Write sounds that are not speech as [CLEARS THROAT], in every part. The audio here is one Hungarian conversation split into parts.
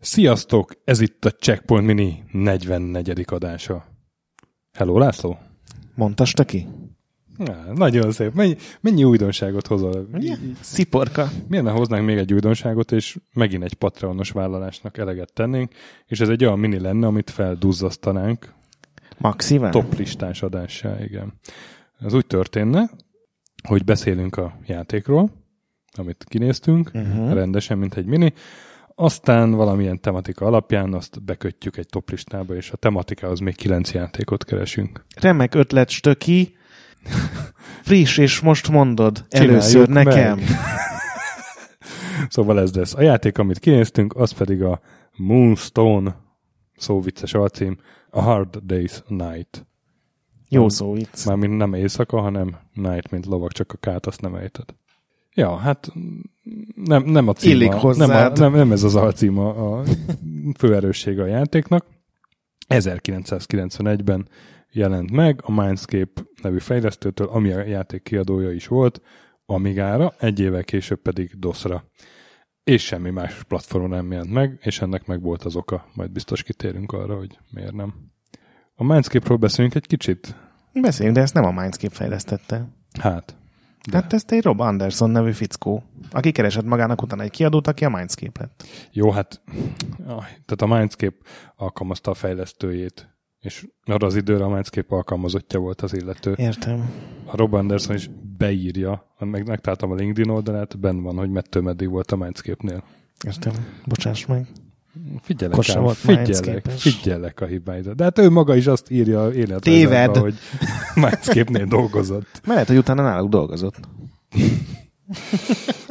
Sziasztok! Ez itt a Checkpoint Mini 44. adása. Hello, László! Mondtasta ki? Ja, nagyon szép. Mennyi, mennyi újdonságot hozol? Ja, sziporka. Milyen hoznánk még egy újdonságot, és megint egy Patreonos vállalásnak eleget tennénk, és ez egy olyan mini lenne, amit felduzzasztanánk. Maxivel? Top listás adással, igen. Ez úgy történne, hogy beszélünk a játékról, amit kinéztünk, uh-huh. rendesen, mint egy mini, aztán valamilyen tematika alapján azt bekötjük egy toplistába, és a tematikához még kilenc játékot keresünk. Remek ötlet, Stöki. Friss, és most mondod Csináljuk először nekem. Meg. [LAUGHS] szóval ez lesz. A játék, amit kinéztünk, az pedig a Moonstone, szó vicces alcím, a Hard Day's Night. Jó szó vicc. Mármint nem éjszaka, hanem night, mint lovak, csak a kát azt nem ejted. Ja, hát nem, nem a cím. Illik nem, a, nem, nem ez az alcím a, a főerőssége a játéknak. 1991-ben jelent meg a Mindscape nevű fejlesztőtől, ami a játék kiadója is volt, Amigára, egy évvel később pedig DOS-ra. És semmi más platformon nem jelent meg, és ennek meg volt az oka. Majd biztos kitérünk arra, hogy miért nem. A Mindscape-ról beszéljünk egy kicsit? Beszéljünk, de ezt nem a Mindscape fejlesztette. Hát, de. Hát ezt egy Rob Anderson nevű fickó, aki keresett magának utána egy kiadót, aki a Mindscape lett. Jó, hát tehát a Mindscape alkalmazta a fejlesztőjét, és arra az időre a Mindscape alkalmazottja volt az illető. Értem. A Rob Anderson is beírja, meg megtaláltam a LinkedIn oldalát, benne van, hogy mettő meddig volt a Mindscape-nél. Értem. Bocsáss meg. Figyelek, ám, figyelek, figyelek a hibáidra. De hát ő maga is azt írja életrajzában, hogy [LAUGHS] Mindscape-nél dolgozott. [LAUGHS] Mert hogy utána náluk dolgozott.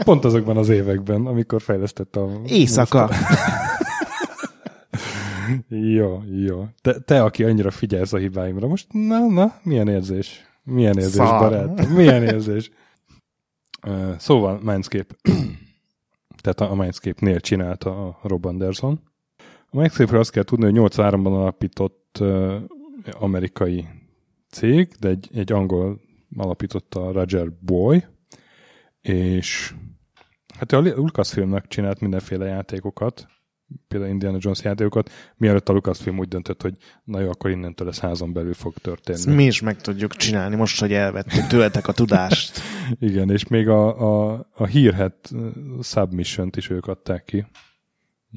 Pont azokban az években, amikor fejlesztett a... Éjszaka. [LAUGHS] jó, jó. Te, te, aki annyira figyelsz a hibáimra, most na, na, milyen érzés? Milyen érzés, Szar. barát? Milyen érzés? Uh, szóval, Mindscape [CLEARS THROAT] tehát a Mindscape-nél csinálta a Rob Anderson. A Mindscape-ről azt kell tudni, hogy 83-ban alapított uh, amerikai cég, de egy, egy angol alapította a Roger Boy, és hát a Lucasfilmnek csinált mindenféle játékokat, például Indiana Jones játékokat, mielőtt a Lucasfilm úgy döntött, hogy na jó, akkor innentől ez házon belül fog történni. Ezt mi is meg tudjuk csinálni, most, hogy elvettük tőletek a tudást. [LAUGHS] Igen, és még a, a, a hírhet submission is ők adták ki.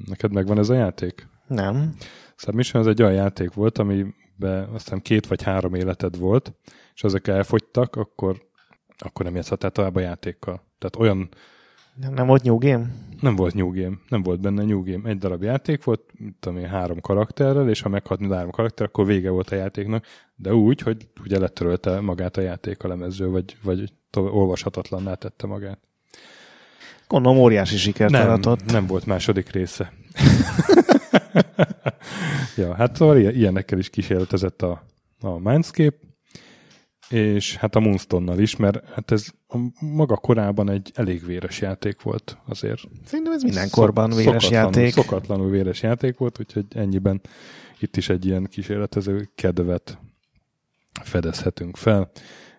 Neked megvan ez a játék? Nem. Submission az egy olyan játék volt, amiben aztán két vagy három életed volt, és ezek elfogytak, akkor, akkor nem játszhattál tovább a játékkal. Tehát olyan nem, volt New Game? Nem volt New Game. Nem volt benne New Game. Egy darab játék volt, tudom én, három karakterrel, és ha meghalt mind három karakter, akkor vége volt a játéknak, de úgy, hogy ugye letörölte magát a játék a lemezről, vagy, vagy olvashatatlanná tette magát. Gondolom óriási sikert nem, aratott. Nem volt második része. [LAUGHS] ja, hát szóval ilyenekkel is kísérletezett a, a Mindscape, és hát a Moonstone-nal is, mert hát ez a maga korában egy elég véres játék volt azért. Szerintem ez minden korban véres szokatlanul, játék. Szokatlanul véres játék volt, úgyhogy ennyiben itt is egy ilyen kísérletező kedvet fedezhetünk fel.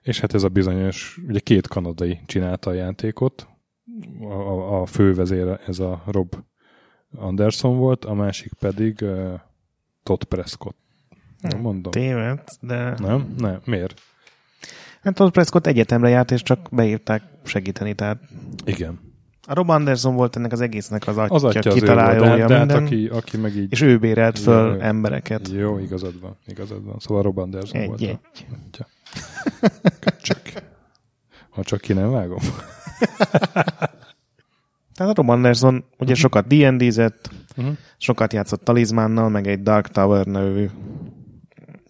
És hát ez a bizonyos, ugye két kanadai csinálta a játékot, a, a, a fővezére ez a Rob Anderson volt, a másik pedig uh, Todd Prescott. Nem mondom. Téved, de... Nem? Nem. Miért? Hát Todd Prescott egyetemre járt, és csak beírták segíteni, tehát... Igen. A Rob Anderson volt ennek az egésznek az atya, az atya kitalálója. De, hát, de hát aki, aki meg így... És ő bérelt föl jó, embereket. Jó, igazad van, igazad van. Szóval Rob Anderson egy, volt egy. a Csak. Ha csak ki nem vágom. [LAUGHS] Tehát a Rob Anderson ugye uh-huh. sokat D&D-zett, uh-huh. sokat játszott Talizmánnal, meg egy Dark Tower nevű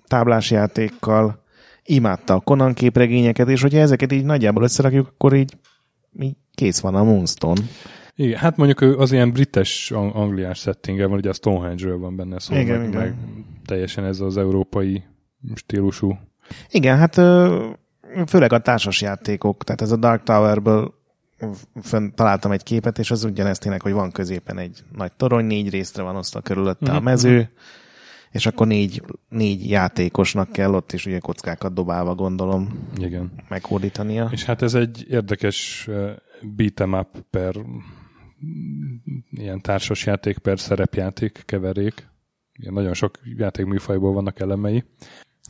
táblásjátékkal, imádta a Conan képregényeket, és hogyha ezeket így nagyjából összerakjuk, akkor így, így kész van a Moonstone. Igen, hát mondjuk ő az ilyen brites angliás settinge van, ugye a Stonehenge-ről van benne szó, igen, meg, igen. meg teljesen ez az európai stílusú. Igen, hát főleg a társasjátékok, tehát ez a Dark Towerből fönn találtam egy képet, és az ugyanezt tényleg, hogy van középen egy nagy torony, négy részre van osztva körülötte uh-huh. a mhm, mező, mhm És akkor négy, négy játékosnak kell ott is ugye kockákat dobálva gondolom Igen. meghódítania. És hát ez egy érdekes uh, beat'em up per ilyen társasjáték per szerepjáték keverék. Ilyen nagyon sok játékműfajból vannak elemei.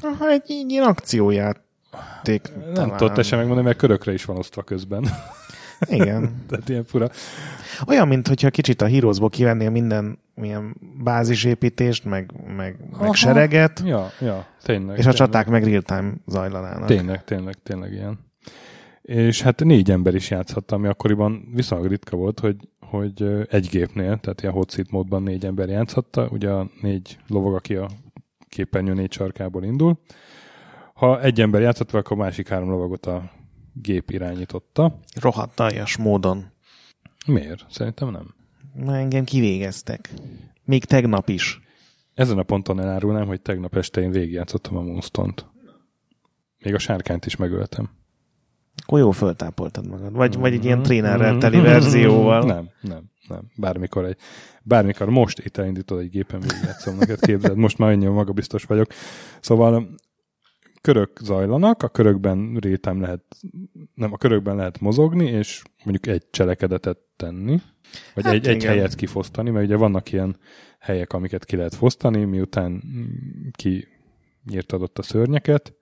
Aha, egy ilyen akciójáték. Nem tudod te sem megmondani, mert körökre is van osztva közben. Igen. [LAUGHS] Tehát ilyen fura. Olyan, mint hogyha kicsit a Heroesból kivennél minden ilyen bázisépítést, meg, meg, meg sereget, Ja, ja, tényleg. és a tényleg. csaták meg real-time zajlanának. Tényleg, tényleg, tényleg ilyen. És hát négy ember is játszhatta, ami akkoriban viszonylag ritka volt, hogy, hogy egy gépnél, tehát ilyen hot seat módban négy ember játszhatta, ugye a négy lovag, aki a képernyő négy sarkából indul. Ha egy ember játszott, akkor a másik három lovagot a gép irányította. Rohadt módon. Miért? Szerintem nem. Már engem kivégeztek. Még tegnap is. Ezen a ponton elárulnám, hogy tegnap este én végigjátszottam a Moonstone-t. Még a sárkányt is megöltem. Akkor jól föltápoltad magad. Vagy, vagy egy ilyen trénerrel teli verzióval. Nem, nem, nem. Bármikor, egy, bármikor most itt elindítod egy gépen, végigjátszom neked, képzeld. Most már annyira magabiztos vagyok. Szóval körök zajlanak, a körökben rétem lehet, nem, a körökben lehet mozogni, és mondjuk egy cselekedetet tenni, vagy Hát egy, egy helyet kifosztani, mert ugye vannak ilyen helyek, amiket ki lehet fosztani, miután ki nyírtad ott a szörnyeket,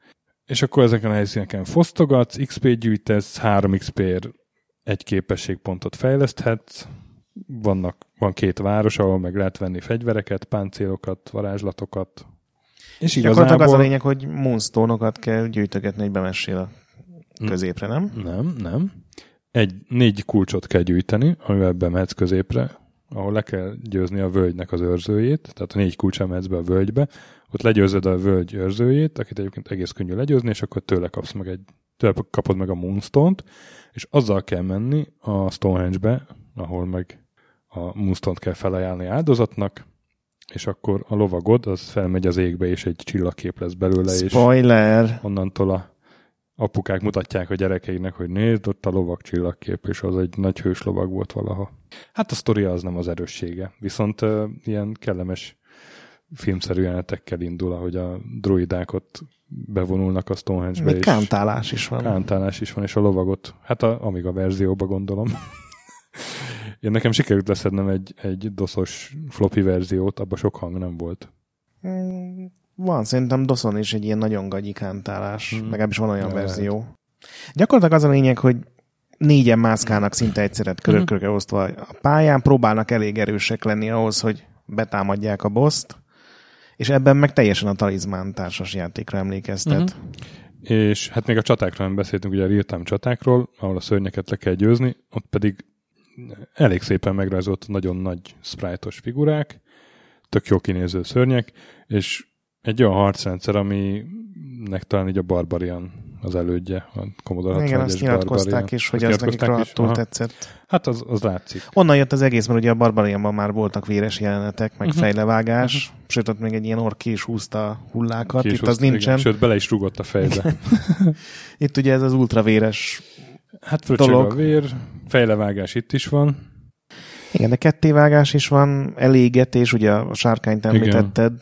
és akkor ezeken a helyszíneken fosztogatsz, XP gyűjtesz, 3 XP-ért egy képességpontot fejleszthetsz, vannak, van két város, ahol meg lehet venni fegyvereket, páncélokat, varázslatokat, és Gyakorlatilag az a igazából... lényeg, hogy moonstone-okat kell gyűjtögetni, hogy bemessél a középre, nem? Nem, nem. Egy négy kulcsot kell gyűjteni, amivel bemehetsz középre, ahol le kell győzni a völgynek az őrzőjét, tehát a négy kulcsal mehetsz be a völgybe, ott legyőzöd a völgy őrzőjét, akit egyébként egész könnyű legyőzni, és akkor tőle kapsz meg egy, tőle kapod meg a Moonstone-t, és azzal kell menni a Stonehenge-be, ahol meg a Moonstone-t kell felajánlani áldozatnak, és akkor a lovagod az felmegy az égbe, és egy csillagkép lesz belőle, és Spoiler! onnantól a apukák mutatják a gyerekeiknek, hogy nézd, ott a lovag csillagkép, és az egy nagy hős lovag volt valaha. Hát a sztoria az nem az erőssége, viszont uh, ilyen kellemes filmszerű jelenetekkel indul, ahogy a druidák ott bevonulnak a Stonehenge-be, Még és kántálás is van. kántálás is van, és a lovagot, hát a Amiga verzióba gondolom. [LAUGHS] Én nekem sikerült leszednem egy, egy doszos floppy verziót, abban sok hang nem volt. Mm, Van, szerintem Doszon is egy ilyen nagyon gagyi kántálás. Hmm. Legalábbis van olyan Ja, verzió. Gyakorlatilag az a lényeg, hogy négyen mászkálnak szinte egyszerre körökörökre osztva a pályán, próbálnak elég erősek lenni ahhoz, hogy betámadják a boszt, és ebben meg teljesen a talizmán társas játékra emlékeztet. Mhm. És hát még a csatákról nem beszéltünk, ugye a real csatákról, ahol a szörnyeket le kell győzni, ott pedig elég szépen megrajzolt nagyon nagy sprite-os figurák, tök jó kinéző szörnyek, és egy olyan harcrendszer, aminek talán így a Barbarian az elődje, a Commodore Igen, 61-es azt nyilatkozták Barbarian. is, hogy Azt az nekik rohadtul tetszett. Hát az, az látszik. Onnan jött az egész, mert ugye a Barbarianban már voltak véres jelenetek, meg Mhm. fejlevágás, sőt ott még egy ilyen ork ki is húzta hullákat, Ki itt az hozta, nincsen. Igen, sőt, bele is rúgott a fejbe. [LAUGHS] Itt ugye ez az ultravéres Hát fröccsög Dolog. a vér, fejlevágás itt is van. Igen, de kettévágás is van, elégetés, ugye a sárkányt Igen. említetted,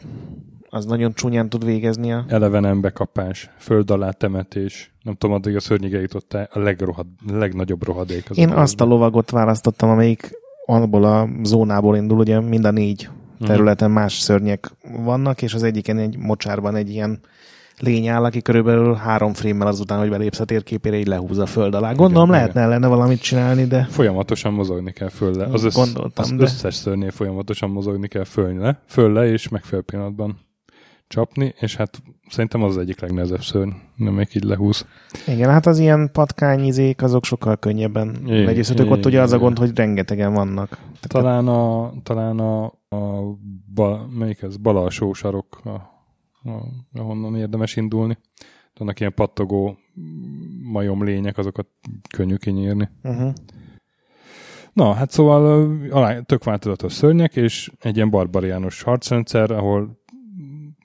az nagyon csúnyán tud végezni a... Eleven bekapás, föld alá temetés. Nem tudom, addig a szörnyig eljutottál a legrohad, legnagyobb rohadék. Az Én a azt a lovagot választottam, amelyik abból a zónából indul, ugye mind a négy Mhm. területen más szörnyek vannak, és az egyiken egy mocsárban egy ilyen lény áll, aki körülbelül három frémmel azután, hogy belépsz a térképére, így lehúz a föld alá. Gondolom Igen, lehetne ellene valamit csinálni, de Folyamatosan mozogni kell fölle. Az, össz, Gondoltam, az de- összes szörnél folyamatosan mozogni kell fölle, fölle és megfelelő pillanatban csapni, és hát szerintem az az egyik legnehezebb szörny, nem még így lehúz. igen, hát az ilyen patkányizék, azok sokkal könnyebben Igen, legyőzhetők. Ott ugye az a igen. gond, hogy rengetegen vannak. Talán a, talán a, a bal, melyik ez, bal alsó sarok, a, ahonnan érdemes indulni. Vannak ilyen pattogó majom lények, azokat könnyű kinyírni. uh-huh. Na, hát szóval alá, tök változatos szörnyek, és egy ilyen barbariánus harcrendszer, ahol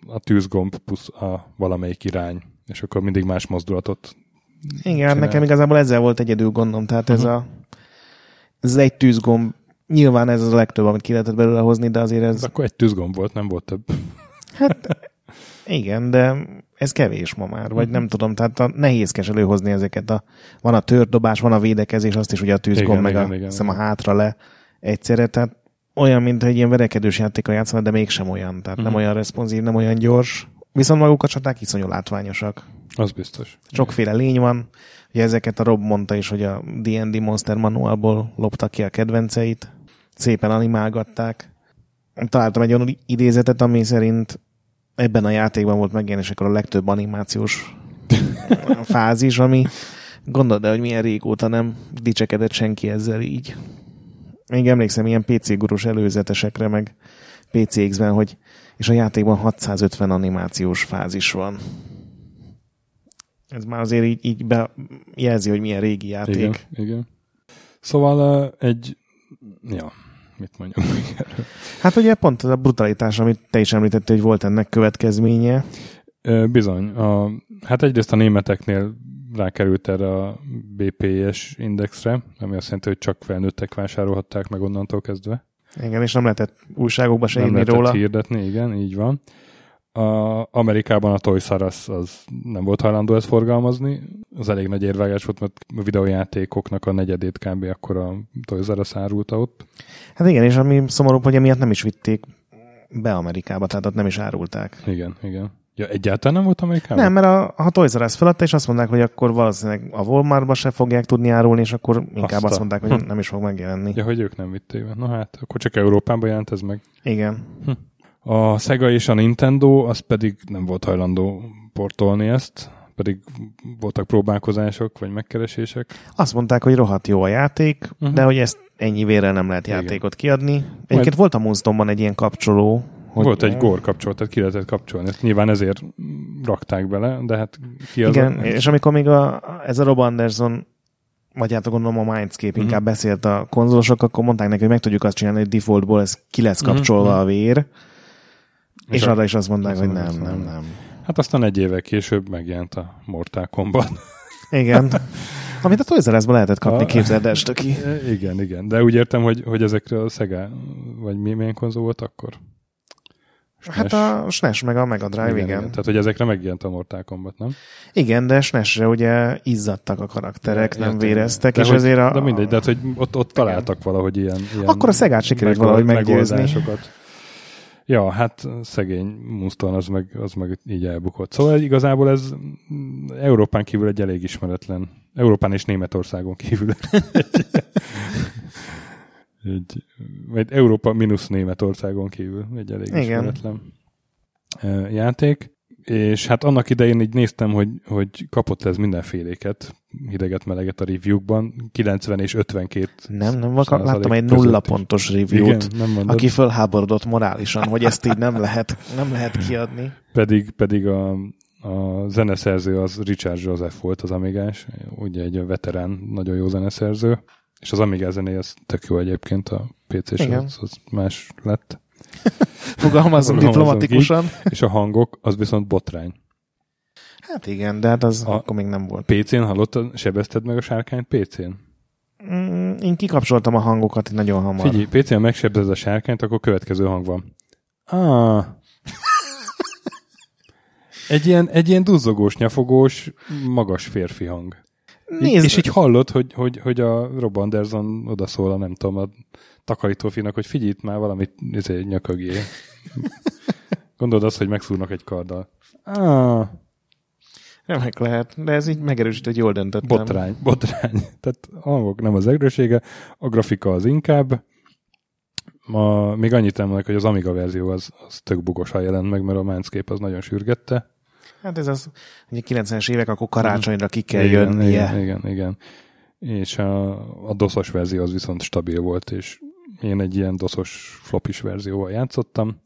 a tűzgomb plusz a valamelyik irány, és akkor mindig más mozdulatot. Igen, Csinál. nekem igazából ezzel volt egyedül gondom, tehát ez Mhm. a ez egy tűzgomb, nyilván ez az a legtöbb, amit ki lehetett belőle hozni, de azért ez, Ez akkor egy tűzgomb volt, nem volt több. Hát igen, de ez kevés ma már, vagy nem tudom, tehát a nehézkes előhozni ezeket. A, van a tördobás, van a védekezés, azt is ugye a tűzgomb, meg igen, a, igen, a hátra le egyszerre, tehát olyan, mint egy ilyen verekedős játékkal játszana, de mégsem olyan, tehát uh-huh. nem mhm. olyan responsív, nem olyan gyors. Viszont maguk a csaták iszonyú látványosak. Az biztos. Sokféle lény van. Ugye ezeket a Rob mondta is, hogy a D&D Monster Manualból loptak ki a kedvenceit. Szépen animálgatták. Találtam egy olyan idézetet, ami szerint ebben a játékban volt megjelenésekor a legtöbb animációs fázis, ami gondolod de hogy milyen régóta nem dicsekedett senki ezzel így. Még emlékszem ilyen PC gurus előzetesekre, meg PCX-ben, hogy és a játékban 650 animációs fázis van. Ez már azért így, így jelzi, hogy milyen régi játék. Igen, igen. Szóval egy, ja, mit mondjam Hát ugye pont az a brutalitás, amit te is említettél, hogy volt ennek következménye. Bizony. A, hát egyrészt a németeknél rákerült erre a BPS indexre, ami azt jelenti, hogy csak felnőttek vásárolhatták meg onnantól kezdve. Igen, és nem lehetett újságokba se nem írni róla. hirdetni, igen, így van. A Amerikában a Toys R Us az nem volt hajlandó ezt forgalmazni. Az elég nagy érvágás volt, mert a videójátékoknak a negyedét kb. akkor a Toys R Us árulta ott. Hát igen, és ami szomorú, hogy emiatt nem is vitték be Amerikába, tehát ott nem is árulták. Igen, igen. Ja, egyáltalán nem volt Amerikában? Nem, mert a, a Toys R Us feladta, és azt mondták, hogy akkor valószínűleg a Walmartba se fogják tudni árulni, és akkor inkább Azta. azt mondták, hogy hm. nem is fog megjelenni. Ja, hogy ők nem vitték be. Na hát, akkor csak Európában jelent ez meg. Igen. Hm. A Sega és a Nintendo, az pedig nem volt hajlandó portolni ezt, pedig voltak próbálkozások, vagy megkeresések. Azt mondták, hogy rohadt jó a játék, uh-huh. de hogy ezt ennyi vérrel nem lehet Igen. játékot kiadni. Egyébként Majd... volt a Moonstomban egy ilyen kapcsoló, hogy volt egy gór kapcsolat, tehát ki lehetett kapcsolni. Ezt nyilván ezért rakták bele, de hát ki az Igen, a... és amikor még a, ez a Rob Anderson vagy hát gondolom a Mindscape uh-huh. inkább beszélt a konzolosok, akkor mondták neki, hogy meg tudjuk azt csinálni, hogy defaultból ez ki lesz mhm, kapcsolva uh-huh. a vér, és, és arra is azt mondták, hogy nem, nem, nem. Hát aztán egy évek később megjelent a Mortal Kombat. Igen. [LAUGHS] Amit a Toys R lehetett kapni, a... képzeld el, ki. [LAUGHS] Igen, igen. De úgy értem, hogy, hogy ezekre a Sega, vagy mi, milyen konzol volt akkor? SNES. Hát a SNES meg a Mega Drive, igen, igen. igen. Tehát, hogy ezekre megjelent a Mortal Kombat, nem? Igen, de SNES-re ugye izzadtak a karakterek, de, nem értem, véreztek, de és hogy, azért a... De mindegy, de hát, hogy ott, ott találtak valahogy ilyen, ilyen Akkor a Szegát sikerült valahogy meggyőzni. Ja, hát szegény Muston az meg, az meg így elbukott. Szóval igazából ez Európán kívül egy elég ismeretlen, Európán és Németországon kívül [LAUGHS] egy, egy Európa mínusz Németországon kívül egy elég Igen. ismeretlen játék. És hát annak idején így néztem, hogy, hogy kapott ez mindenféléket, hideget, meleget a review-kban, 90 és 52 Nem, nem, láttam egy nulla pontos review-t, Igen, aki fölháborodott morálisan, hogy ezt így nem lehet, nem lehet kiadni. Pedig, pedig a, a zeneszerző az Richard Joseph volt az Amigás, ugye egy veterán, nagyon jó zeneszerző, és az Amiga zené az tök jó egyébként, a PC-s az, az más lett. [LAUGHS] Fogalmazunk diplomatikusan. Így, és a hangok, az viszont botrány. Hát igen, de hát az a akkor még nem volt. PC-n hallottad, sebezted meg a sárkányt PC-n? Mm, én kikapcsoltam a hangokat nagyon hamar. Figyelj, PC-n megsebzed a sárkányt, akkor következő hang van. Ah. Egy ilyen, egy ilyen duzzogós, nyafogós, magas férfi hang. Nézd. És így hallod, hogy, hogy, hogy a Rob Anderson odaszól a nem tudom, a takarítófinak, hogy figyelj már valamit izé, nyökögjél. Gondolod azt, hogy megszúrnak egy karddal. Ah. meg lehet, de ez így megerősít, hogy jól döntöttem. Botrány, botrány. Tehát a hangok nem az erősége, a grafika az inkább. Ma még annyit emelek, hogy az Amiga verzió az, az tök bugosan jelent meg, mert a Mindscape az nagyon sürgette. Hát ez az, hogy 90-es évek, akkor karácsonyra ki kell igen, jönnie. Igen, igen, igen. És a, a doszos verzió az viszont stabil volt, és én egy ilyen doszos flopis verzióval játszottam.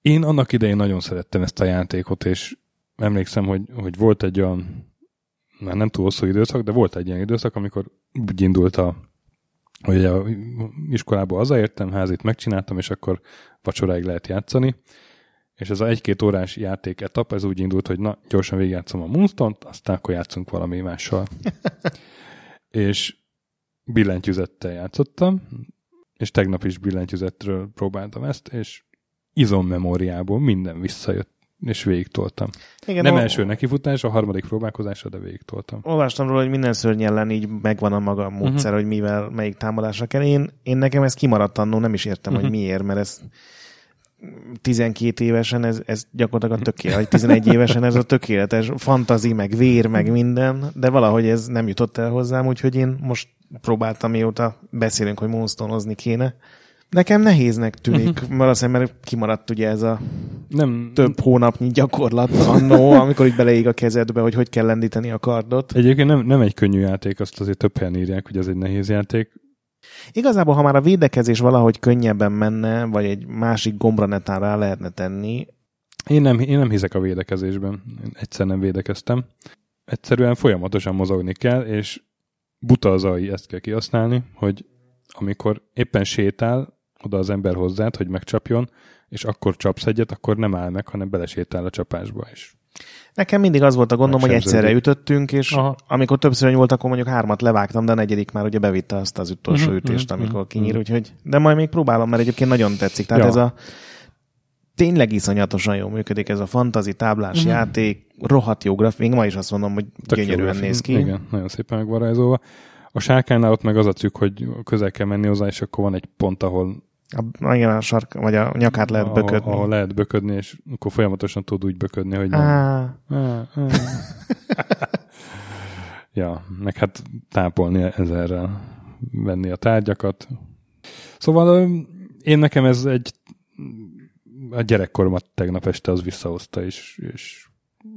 Én annak idején nagyon szerettem ezt a játékot, és emlékszem, hogy, hogy volt egy olyan, már nem túl hosszú időszak, de volt egy ilyen időszak, amikor úgy indult a, hogy a iskolából hazaértem, házit megcsináltam, és akkor vacsoráig lehet játszani. És ez a egy-két órás játék etap, ez úgy indult, hogy na, gyorsan végigjátszom a moonstone aztán akkor játszunk valami mással. [LAUGHS] és billentyűzettel játszottam, és tegnap is billentyűzetről próbáltam ezt, és izommemóriából minden visszajött, és végigtoltam. Igen, Nem ol- első nekifutás, a harmadik próbálkozásra, de végigtoltam. Olvastam róla, hogy minden szörny ellen így megvan a maga módszer, Mhm. uh-huh. hogy mivel melyik támadásra kell. Én, én nekem ez kimaradt annó, nem is értem, uh-huh. hogy miért, mert ez 12 évesen ez, ez gyakorlatilag a tökéletes, vagy 11 évesen ez a tökéletes fantazi, meg vér, meg minden, de valahogy ez nem jutott el hozzám, úgyhogy én most próbáltam, mióta beszélünk, hogy moonstone kéne. Nekem nehéznek tűnik, [LAUGHS] valószínűleg mert kimaradt ugye ez a Nem, több hónapnyi gyakorlat annó, amikor így beleég a kezedbe, hogy hogy kell lendíteni a kardot. Egyébként nem, nem egy könnyű játék, azt azért több helyen írják, hogy ez egy nehéz játék. Igazából, ha már a védekezés valahogy könnyebben menne, vagy egy másik gombra netán rá lehetne tenni, Én nem, én nem hiszek a védekezésben. Én egyszer nem védekeztem. Egyszerűen folyamatosan mozogni kell, és buta az AI, ezt kell kihasználni, hogy amikor éppen sétál oda az ember hozzád, hogy megcsapjon, és akkor csapsz egyet, akkor nem áll meg, hanem belesétál a csapásba is. Nekem mindig az volt a gondom, hogy egyszerre ütöttünk, és Aha. Amikor többször volt, akkor mondjuk hármat levágtam, de a negyedik már ugye bevitte azt az utolsó uh-huh, ütést, mhm, amikor mhm, kinyír, mhm. úgyhogy, de majd még próbálom, mert egyébként nagyon tetszik. Tehát Ja. ez a tényleg iszonyatosan jól működik ez a fantazi táblás uh-huh. játék, rohadt jó graf, még ma is azt mondom, hogy Tök gyönyörűen grafik. néz ki. Igen, nagyon szépen meg van rajzolva. A sárkánynál ott meg az a trükk, hogy közel kell menni hozzá, és akkor van egy pont, ahol, A, igen, a sark, vagy a nyakát lehet ahol, böködni. ahol lehet böködni, és akkor folyamatosan tud úgy böködni, hogy nem. Á, Ah, [LAUGHS] ah. ja, meg hát tápolni ezerrel, venni a tárgyakat. Szóval én nekem ez egy a gyerekkoromat tegnap este az visszahozta, és, és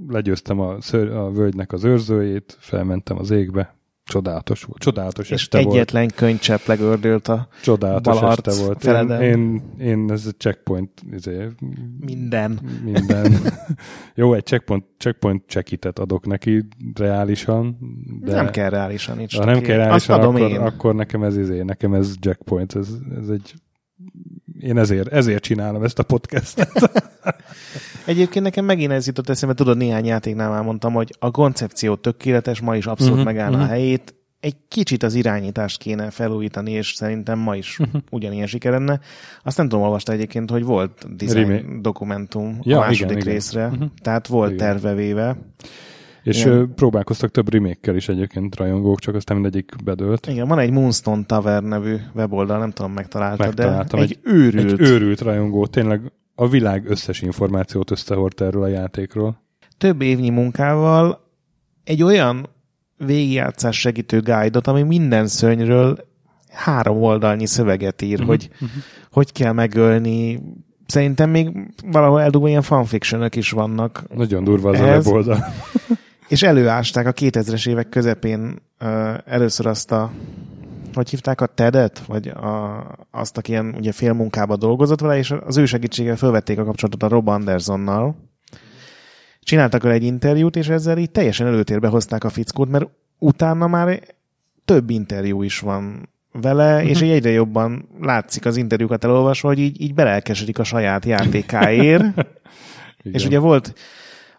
legyőztem a, ször, a völgynek az őrzőjét, felmentem az égbe, csodálatos volt, csodálatos és este volt. egyetlen könycsepp legördült a Csodálatos este volt. Én, én, én, ez a checkpoint, izé, minden. minden. [LAUGHS] Jó, egy checkpoint, checkpoint csekkitet adok neki reálisan, de nem kell reálisan nincs. ha nem kell Azt reálisan, adom akkor, akkor nekem ez izé, nekem ez jackpoint, ez, ez egy én ezért, ezért csinálom ezt a podcastet. [LAUGHS] Egyébként nekem megint ez jutott eszembe, tudod, néhány játéknál már mondtam, hogy a koncepció tökéletes, ma is abszolút Mhm, uh-huh, megállna mhm. a helyét. Egy kicsit az irányítást kéne felújítani, és szerintem ma is uh-huh. ugyanilyen siker lenne. Azt nem tudom, olvasta egyébként, hogy volt design Remake. dokumentum Ja, a második igen, igen. részre, Mhm. tehát volt Igen. terve véve. És Igen. próbálkoztak több remake is egyébként rajongók, csak aztán mindegyik bedőlt. Igen, van egy Moonstone Tavern nevű weboldal, nem tudom, megtaláltad, Megtaláltam. de egy, őrült. Egy őrült rajongó, tényleg a világ összes információt összehord erről a játékról. több évnyi munkával egy olyan végigjátszás segítő guide-ot, ami minden szörnyről három oldalnyi szöveget ír, uh-huh. hogy hogy kell megölni. Szerintem még valahol eldugva ilyen fanfiction is vannak. Nagyon durva az Ez- a weboldal. [LAUGHS] És előásták a 2000-es évek közepén először azt a hogy hívták a TED-et, vagy a, azt, aki ilyen ugye félmunkába dolgozott vele, és az ő segítségével felvették a kapcsolatot a Rob Andersonnal. Csináltak vele egy interjút, és ezzel így teljesen előtérbe hozták a fickót, mert utána már több interjú is van vele, uh-huh. és így egyre jobban látszik az interjúkat elolvasva, hogy így, így belelkesedik a saját játékáért. [LAUGHS] És ugye volt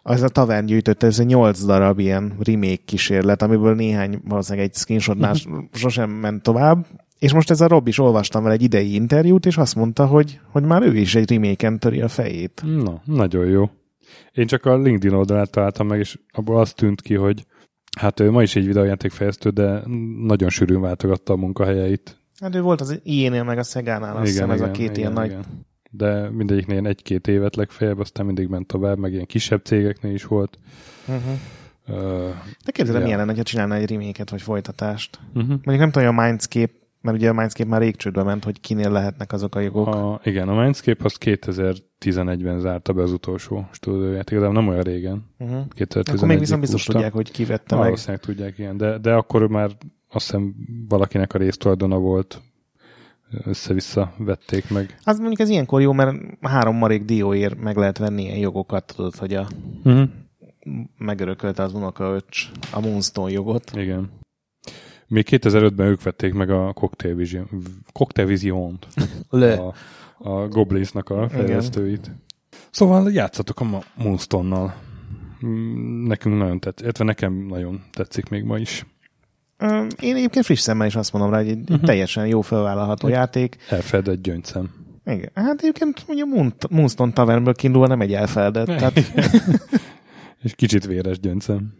az a tavern gyűjtötte össze 8 darab ilyen remake kísérlet, amiből néhány valószínűleg egy screenshotnál [LAUGHS] sosem ment tovább. És most ez a Rob is olvastam vele egy idei interjút, és azt mondta, hogy, hogy már ő is egy remake töri a fejét. Na, nagyon jó. Én csak a LinkedIn oldalát találtam meg, és abból azt tűnt ki, hogy hát ő ma is egy videójáték fejeztő, de nagyon sűrűn váltogatta a munkahelyeit. Hát ő volt az IE-nél meg a Szegánál, azt hiszem ez a két ilyen nagy... De mindegyiknél ilyen egy-két évet legfeljebb, aztán mindig ment tovább, meg ilyen kisebb cégeknél is volt. Uh-huh. Uh, De képzeld, Ja. milyen lenne, ha csinálna egy remake vagy folytatást. uh-huh. Mondjuk nem tudom, hogy a Mindscape, mert ugye a Mindscape már rég csődbe ment, hogy kinél lehetnek azok a jogok. A, igen, a Mindscape az 2011-ben zárta be az utolsó stúdióját, igazából nem olyan régen. Uh-huh. 2011 Akkor még viszont biztos tudják, hogy ki vette meg. Valószínűleg tudják, igen. De, de akkor már azt hiszem valakinek a résztulajdona volt, össze-vissza vették meg. Az mondjuk ez ilyenkor jó, mert három marék dióért meg lehet venni ilyen jogokat, tudod, hogy a Uh-huh. megörökölte az unokaöcs a Moonstone jogot. Igen. Még 2005-ben ők vették meg a Cocktail Vision, Cocktail Vision-t, Le. a, a Goblinsnak a fejlesztőit. Szóval játszatok a Moonstone-nal. Mm, Nekünk nagyon tetszik, illetve nekem nagyon tetszik még ma is. Én egyébként friss szemmel is azt mondom rá, hogy egy uh-huh. teljesen jó felvállalható játék. Elfed egy gyöngyszem. Igen. Hát egyébként ugye Moonstone Tavernből kiindulva nem egy elfeledett. Tehát... [LAUGHS] és kicsit véres gyöncem.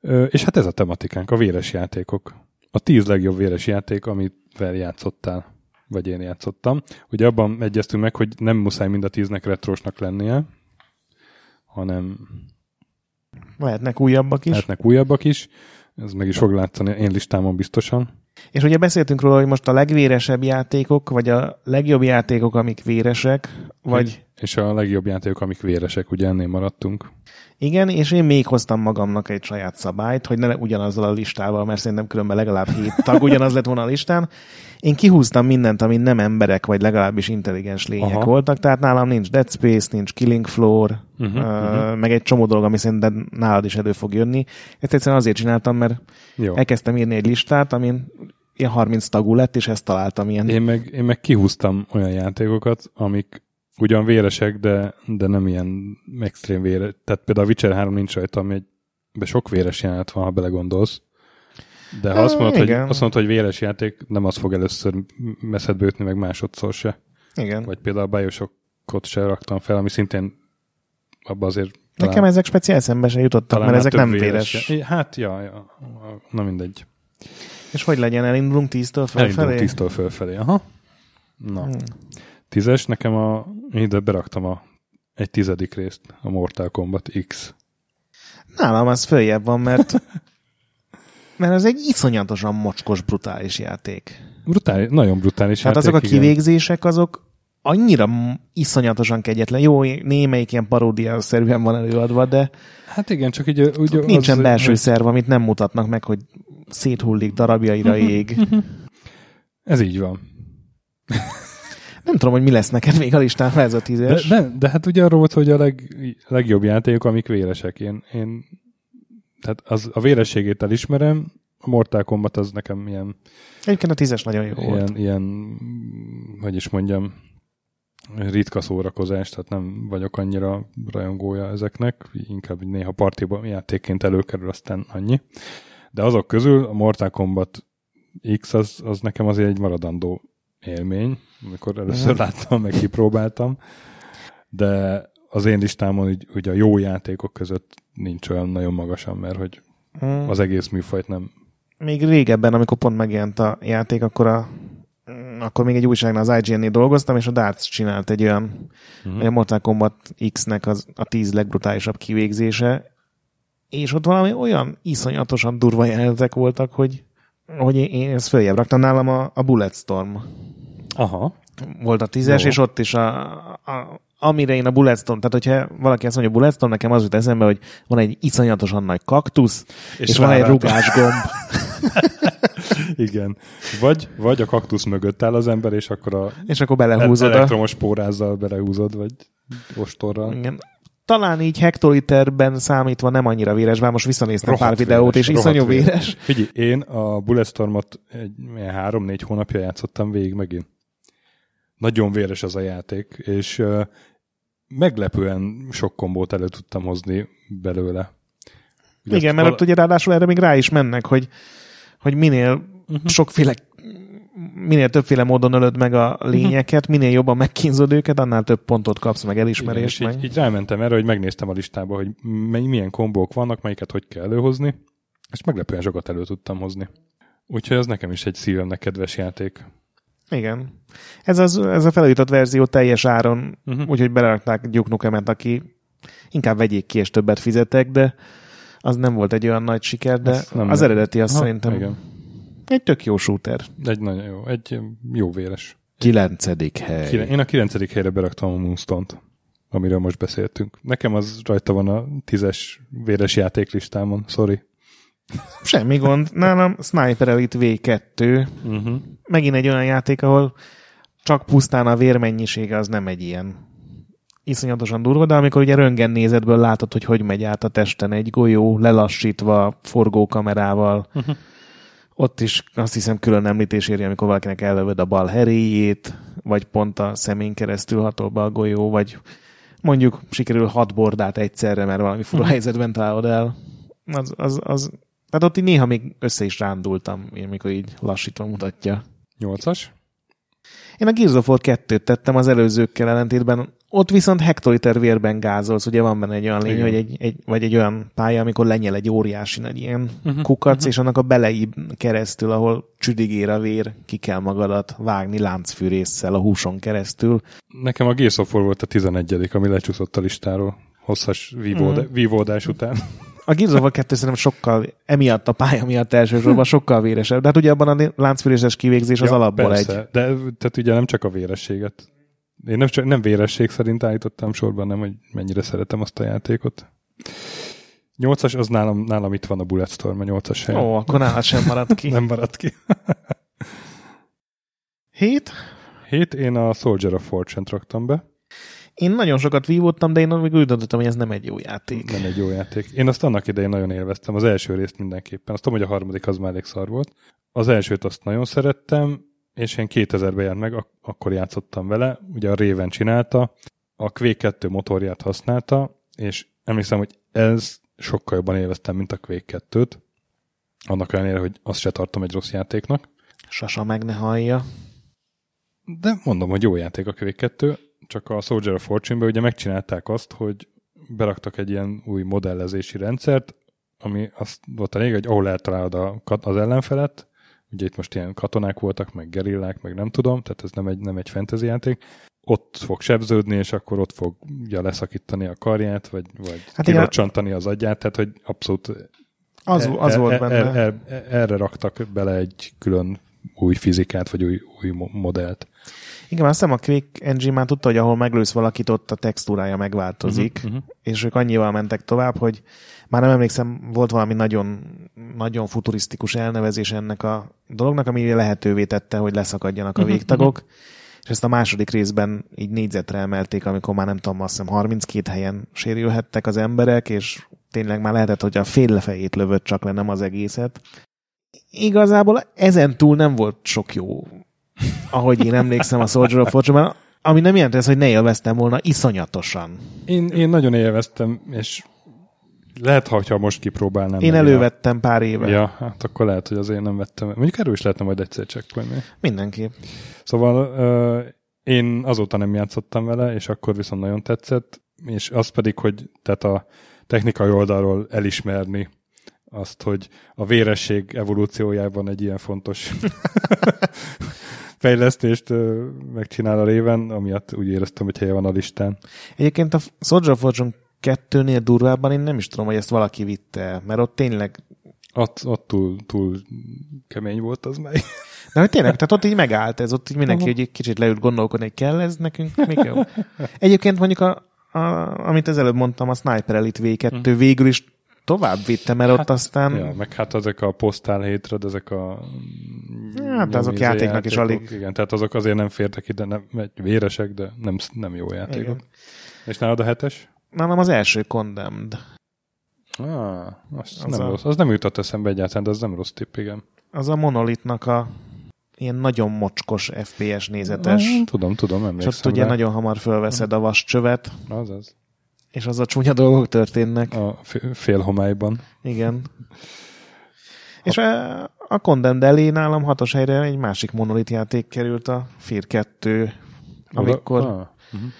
Ö, és hát ez a tematikánk, a véres játékok. A tíz legjobb véres játék, amivel játszottál, vagy én játszottam. Ugye abban egyeztünk meg, hogy nem muszáj mind a tíznek retrósnak lennie, hanem lehetnek újabbak is. Lehetnek újabbak is. Ez meg is fog látszani én listámon biztosan. És ugye beszéltünk róla, hogy most a legvéresebb játékok, vagy a legjobb játékok, amik véresek, vagy... És a legjobb játékok, amik véresek, ugye ennél maradtunk. Igen, és én még hoztam magamnak egy saját szabályt, hogy ne ugyanazzal a listával, mert szerintem különben legalább hét tag [LAUGHS] ugyanaz lett volna a listán. Én kihúztam mindent, ami nem emberek, vagy legalábbis intelligens lények Aha. voltak, tehát nálam nincs Dead Space, nincs Killing Floor, uh-huh, uh, uh-huh. meg egy csomó dolog, ami szerintem nálad is elő fog jönni. Ezt egyszerűen azért csináltam, mert Jó. elkezdtem írni egy listát, amin ilyen 30 tagú lett, és ezt találtam ilyen. Én meg, én meg kihúztam olyan játékokat, amik ugyan véresek, de, de nem ilyen extrém véres. Tehát például a Witcher 3 nincs rajta, ami egy, de sok véres jelenet van, ha belegondolsz. De ha azt mondod, hogy, azt mondod, hogy véres játék, nem az fog először messzedbe ütni, meg másodszor se. Igen. Vagy például a Bioshockot se raktam fel, ami szintén abban azért talán, Nekem ezek speciál szembe se jutottak, mert ezek nem véres. véres. Hát, ja, ja, na mindegy. És hogy legyen, elindulunk tíztől fölfelé? Elindulunk tíztől fölfelé, aha. Na. Hmm. Tízes, nekem a, ide beraktam a, egy tizedik részt, a Mortal Kombat X. Nálam az följebb van, mert mert ez egy iszonyatosan mocskos, brutális játék. Brutális, nagyon brutális hát játék, azok a kivégzések, azok annyira iszonyatosan kegyetlen. Jó, némelyik ilyen paródia szerűen van előadva, de Hát igen, csak így... Úgy, nincsen az, belső hogy... szerv, amit nem mutatnak meg, hogy széthullik darabjaira [LAUGHS] ég. Ez így van. Nem tudom, hogy mi lesz neked még a listán ez a tízes. De, de, de hát ugye arról volt, hogy a leg, legjobb játékok, amik véresek. Én, én tehát az, a vérességét elismerem, a Mortal Kombat az nekem ilyen... Egyébként a tízes nagyon jó ilyen, volt. Ilyen, hogy is mondjam, ritka szórakozás, tehát nem vagyok annyira rajongója ezeknek, inkább néha partiban játékként előkerül, aztán annyi. De azok közül a Mortal Kombat X az, az nekem azért egy maradandó élmény, amikor először láttam, meg kipróbáltam, de az én listámon így, ugye a jó játékok között nincs olyan nagyon magasan, mert hogy hmm. az egész műfajt nem... Még régebben, amikor pont megjelent a játék, akkor a akkor még egy újságnál az IGN-nél dolgoztam, és a Darts csinált egy olyan, uh-huh. a Mortal Kombat X-nek az, a tíz legbrutálisabb kivégzése, és ott valami olyan iszonyatosan durva jelenetek voltak, hogy, hogy én, én ezt följebb raktam nálam a, a Bulletstorm. Aha. Volt a tízes, Jó. és ott is a, a, amire én a Bulletstorm, tehát hogyha valaki azt mondja Bulletstorm, nekem az jut eszembe, hogy van egy iszonyatosan nagy kaktusz, és, és van egy rugásgomb. [LAUGHS] Igen. Vagy, vagy a kaktusz mögött áll az ember, és akkor a és akkor belehúzod elektromos pórázzal belehúzod, vagy ostorral. Igen. Talán így hektoliterben számítva nem annyira véres, bár most visszanéztem rohadt pár videót, véres, és iszonyú véres. véres. Figyelj, én a Bulletstormot egy három-négy hónapja játszottam végig megint. Nagyon véres az a játék, és uh, meglepően sok kombót elő tudtam hozni belőle. Ugye Igen, mert val- ugye ráadásul erre még rá is mennek, hogy hogy minél uh-huh. sokféle minél többféle módon ölöd meg a lényeket, minél jobban megkínzod őket, annál több pontot kapsz, meg elismerést. Igen, meg. Így, így rámentem erre, hogy megnéztem a listába, hogy milyen kombók vannak, melyiket hogy kell előhozni, és meglepően sokat elő tudtam hozni. Úgyhogy az nekem is egy szívemnek kedves játék. Igen. Ez, az, ez a felújított verzió teljes áron, uh-huh. úgyhogy belerakták Duke Nukem-et, aki inkább vegyék ki, és többet fizetek, de az nem volt egy olyan nagy siker, de nem az nem. eredeti azt ha, szerintem igen. Egy tök jó shooter. Egy nagyon jó, egy jó véres. Kilencedik hely. Én a kilencedik helyre beraktam a Moonstone-t, amiről most beszéltünk. Nekem az rajta van a tízes véres játéklistámon, sorry. Semmi gond. Nálam Sniper Elite V2. Uh-huh. Megint egy olyan játék, ahol csak pusztán a vérmennyisége az nem egy ilyen iszonyatosan durva, de amikor ugye röngen nézetből látod, hogy hogy megy át a testen egy golyó, lelassítva, forgókamerával, uh-huh. Ott is azt hiszem külön említés éri, amikor valakinek ellövöd a bal heréjét, vagy pont a szemén keresztül hatol be a golyó, vagy mondjuk sikerül hat bordát egyszerre, mert valami fura uh-huh. helyzetben találod el. Az, az, az, tehát ott így néha még össze is rándultam, amikor így lassítva mutatja. Nyolcas? Én a Gears of War 2-t tettem az előzőkkel ellentétben. Ott viszont hektoliter vérben gázolsz, ugye van benne egy olyan lény, hogy egy, egy, vagy egy olyan pálya, amikor lenyel egy óriási nagy ilyen uh-huh, kukac, uh-huh. és annak a belei keresztül, ahol csüdigér a vér, ki kell magadat vágni láncfűrészsel a húson keresztül. Nekem a Gears of War volt a 11 ami lecsúszott a listáról hosszas vívód- uh-huh. vívódás után. [LAUGHS] A Gears of War 2 szerintem sokkal, emiatt a pálya miatt elsősorban sokkal véresebb. De hát ugye abban a láncfűrészes kivégzés az ja, alapból persze, egy. De tehát ugye nem csak a vérességet. Én nem, csak, nem véresség szerint állítottam sorban, nem, hogy mennyire szeretem azt a játékot. Nyolcas, az nálam, nálam itt van a Bulletstorm, a nyolcas helyen. Ó, akkor nála sem maradt ki. [LAUGHS] nem maradt ki. Hét? Hét, én a Soldier of Fortune-t raktam be. Én nagyon sokat vívottam, de én még úgy döntöttem, hogy ez nem egy jó játék. Nem egy jó játék. Én azt annak idején nagyon élveztem, az első részt mindenképpen. Azt tudom, hogy a harmadik az már elég szar volt. Az elsőt azt nagyon szerettem, és én 2000-ben jelent meg, ak- akkor játszottam vele. Ugye a Raven csinálta, a Quake 2 motorját használta, és emlékszem, hogy ez sokkal jobban élveztem, mint a Quake 2-t. Annak ellenére, hogy azt se tartom egy rossz játéknak. Sasa meg ne hallja. De mondom, hogy jó játék a Quake 2 csak a Soldier of Fortune-ben ugye megcsinálták azt, hogy beraktak egy ilyen új modellezési rendszert, ami azt volt a lényeg, hogy ahol eltalálod a, az ellenfelet, ugye itt most ilyen katonák voltak, meg gerillák, meg nem tudom, tehát ez nem egy, nem egy fantasy játék, ott fog sebződni, és akkor ott fog ugye leszakítani a karját, vagy, vagy hát kirocsantani az agyát, tehát hogy abszolút az, e- az e, volt e, benne. E, e, erre raktak bele egy külön új fizikát, vagy új, új modellt. Igen, azt hiszem a Quick Engine már tudta, hogy ahol meglősz valakit, ott a textúrája megváltozik, uh-huh, uh-huh. és ők annyival mentek tovább, hogy már nem emlékszem, volt valami nagyon, nagyon futurisztikus elnevezés ennek a dolognak, ami lehetővé tette, hogy leszakadjanak a mhm, végtagok, uh-huh. és ezt a második részben így négyzetre emelték, amikor már nem tudom, azt hiszem 32 helyen sérülhettek az emberek, és tényleg már lehetett, hogy a fél lefejét lövött csak le, nem az egészet. Igazából ezen túl nem volt sok jó ahogy én emlékszem a Soldier of Fortune-ban, ami nem jelenti ez, hogy ne élveztem volna iszonyatosan. Én, én nagyon élveztem, és lehet, ha most kipróbálnám. Én elővettem a... pár éve. Ja, hát akkor lehet, hogy azért nem vettem. Mondjuk erről is lehetne majd egyszer csekkolni. Mindenki. Szóval uh, én azóta nem játszottam vele, és akkor viszont nagyon tetszett, és az pedig, hogy tehát a technikai oldalról elismerni azt, hogy a véresség evolúciójában egy ilyen fontos [LAUGHS] fejlesztést megcsinál a réven, amiatt úgy éreztem, hogy helye van a listán. Egyébként a Soldier Fortune kettőnél durvábban én nem is tudom, hogy ezt valaki vitte, mert ott tényleg ott, ott túl, túl kemény volt az meg. De hogy tényleg, tehát ott így megállt ez, ott így mindenki egy kicsit leült gondolkodni, hogy kell ez nekünk, még jó. Egyébként mondjuk, a, a, amit az előbb mondtam, a Sniper Elite V2 uh-huh. végül is tovább vitte, mert hát, ott aztán... Ja, meg hát ezek a posztál hétre, ezek a... Hát azok játéknak játékok, is alig... Igen, tehát azok azért nem fértek ide, nem, véresek, de nem, nem jó játékok. Igen. És nálad a hetes? Nálam az első Condemned. Ah, az, az, nem a... rossz. az nem jutott eszembe egyáltalán, de az nem rossz tipp, igen. Az a monolitnak a ilyen nagyon mocskos FPS nézetes. Ah, tudom, tudom, emlékszem. És ott ugye nagyon hamar fölveszed a vascsövet. Azaz és az a csúnya dolgok történnek. A félhomályban. Igen. És a, a Condemned elé nálam hatos helyre egy másik monolit játék került, a Fear 2, amikor ah. uh-huh.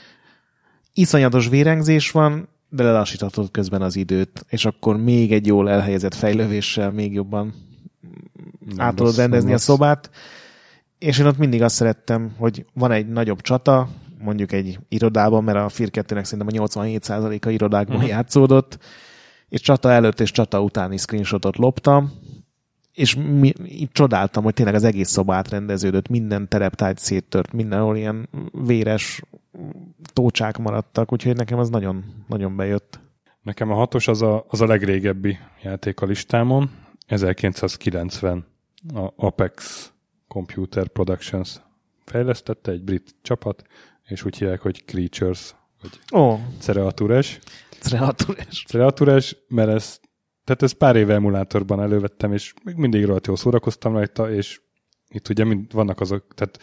iszonyatos vérengzés van, de lelassíthatod közben az időt, és akkor még egy jól elhelyezett fejlővéssel még jobban nem át tudod rendezni a szobát. És én ott mindig azt szerettem, hogy van egy nagyobb csata, mondjuk egy irodában, mert a FIR 2 szerintem a 87%-a irodákban uh-huh. játszódott, és csata előtt és csata utáni screenshotot loptam, és mi, így csodáltam, hogy tényleg az egész szobát rendeződött, minden tereptájt széttört, mindenhol ilyen véres tócsák maradtak, úgyhogy nekem az nagyon, nagyon bejött. Nekem a hatos az a, az a legrégebbi játék a listámon, 1990, a Apex Computer Productions fejlesztette, egy brit csapat, és úgy hívják, hogy Creatures, vagy oh. Cereatures. Cereatures. Cereatures, mert ez, tehát ez pár éve emulátorban elővettem, és még mindig rohadt jól szórakoztam rajta, és itt ugye mind vannak azok, tehát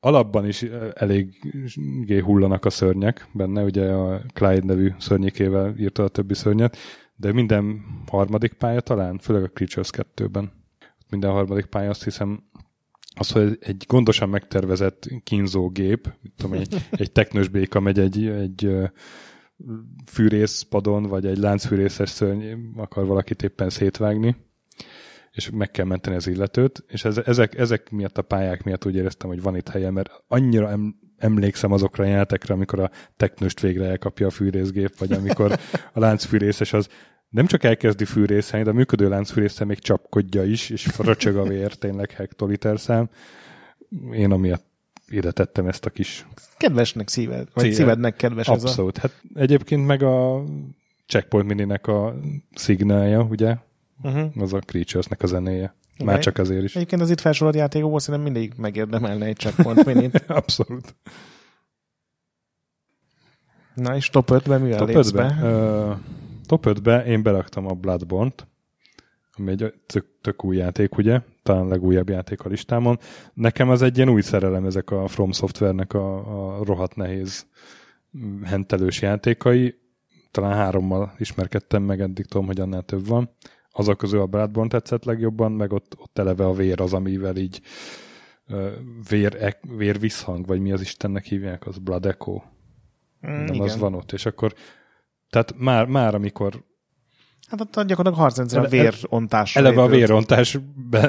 alapban is eléggé hullanak a szörnyek benne, ugye a Clyde nevű szörnyékével írta a többi szörnyet, de minden harmadik pálya talán, főleg a Creatures 2-ben. Minden harmadik pálya azt hiszem az, hogy egy gondosan megtervezett kínzógép, tudom, egy, egy teknős béka megy egy, egy fűrészpadon, vagy egy láncfűrészes szörny akar valakit éppen szétvágni, és meg kell menteni az illetőt, és ezek, ezek miatt a pályák miatt úgy éreztem, hogy van itt helye, mert annyira em, emlékszem azokra a játekra, amikor a teknőst végre elkapja a fűrészgép, vagy amikor a láncfűrészes az nem csak elkezdi fűrészelni, de a működő láncfűrészsel még csapkodja is, és fröcsög a vér, [LAUGHS] tényleg hektoliter szám. Én amiatt ide tettem ezt a kis... Kedvesnek szíved, vagy Szíve. szívednek kedves Abszolút. Ez a... Hát egyébként meg a Checkpoint Mininek a szignálja, ugye? Uh-huh. Az a Creatures-nek a zenéje. Igen. Már csak azért is. Egyébként az itt felsorolt játékokból szerintem mindig megérdemelne egy Checkpoint [LAUGHS] Minit. Abszolút. Na és top 5-ben mivel top 5-ben? Uh, top 5-be én beraktam a Bloodborne-t, ami egy tök, tök új játék, ugye? Talán legújabb játék a listámon. Nekem az egy ilyen új szerelem ezek a From Software-nek a, a rohadt nehéz hentelős játékai. Talán hárommal ismerkedtem meg, eddig tudom, hogy annál több van. Azok közül a Bloodborne tetszett legjobban, meg ott, ott eleve a vér az, amivel így vér, vér visszhang, vagy mi az Istennek hívják, az Blood Echo. Mm, Nem, igen. az van ott. És akkor tehát már, már amikor Hát ott gyakorlatilag harcrendszer a vérontás. Eleve a vérontás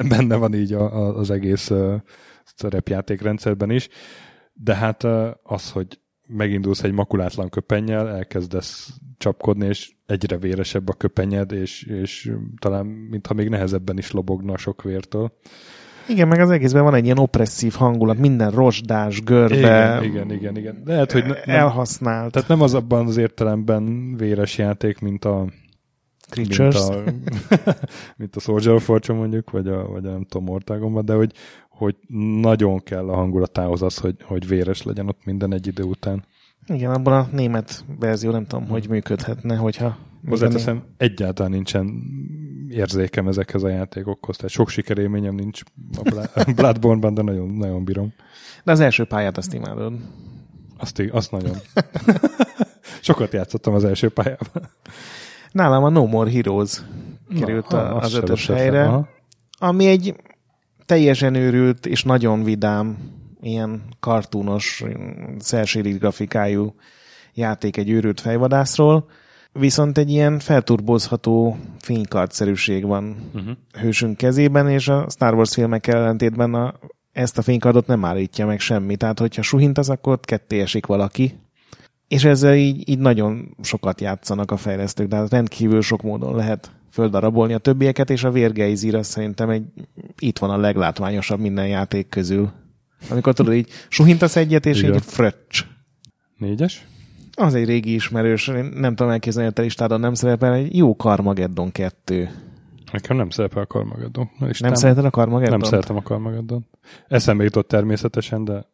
benne van így a, a, az egész uh, rendszerben is, de hát uh, az, hogy megindulsz egy makulátlan köpennyel, elkezdesz csapkodni, és egyre véresebb a köpenyed, és, és talán mintha még nehezebben is lobogna sok vértől. Igen, meg az egészben van egy ilyen opresszív hangulat, minden rozsdás, görbe. Igen, igen, igen. igen. Lehet, hogy ne, nem, elhasznált. Tehát nem az abban az értelemben véres játék, mint a Creatures. Mint a, [LAUGHS] mint a Soldier of Fortune mondjuk, vagy a, vagy a nem tudom, Mortágomban, de hogy, hogy nagyon kell a hangulatához az, hogy, hogy véres legyen ott minden egy idő után. Igen, abban a német verzió nem tudom, hogy működhetne, hogyha... Hozzáteszem, egyáltalán nincsen érzékem ezekhez a játékokhoz, tehát sok sikerélményem nincs a Bloodborne-ban, de nagyon, nagyon bírom. De az első pályát azt imádod. Azt, azt nagyon. [LAUGHS] Sokat játszottam az első pályában. Nálam a No More Heroes került Na, a, az ötös helyre, aha. ami egy teljesen őrült és nagyon vidám, ilyen kartúnos, szelsérit grafikájú játék egy őrült fejvadászról, viszont egy ilyen felturbozható fénykardszerűség van uh-huh. hősünk kezében, és a Star Wars filmek ellentétben a, ezt a fénykardot nem állítja meg semmi. Tehát, hogyha suhintasz, akkor ott ketté esik valaki, és ezzel így, így nagyon sokat játszanak a fejlesztők, de hát rendkívül sok módon lehet földarabolni a többieket, és a Vérgeizir az szerintem egy, itt van a leglátványosabb minden játék közül. Amikor tudod, így suhintasz egyet, és Igen. így fröccs. Négyes? Az egy régi ismerős, én nem tudom elképzelni, hogy a te listádon nem szerepel, egy jó Carmageddon 2. Nekem nem szerepel a Carmageddon. Nem szereted a Carmageddon? Nem szeretem a Carmageddon. Eszembe jutott természetesen, de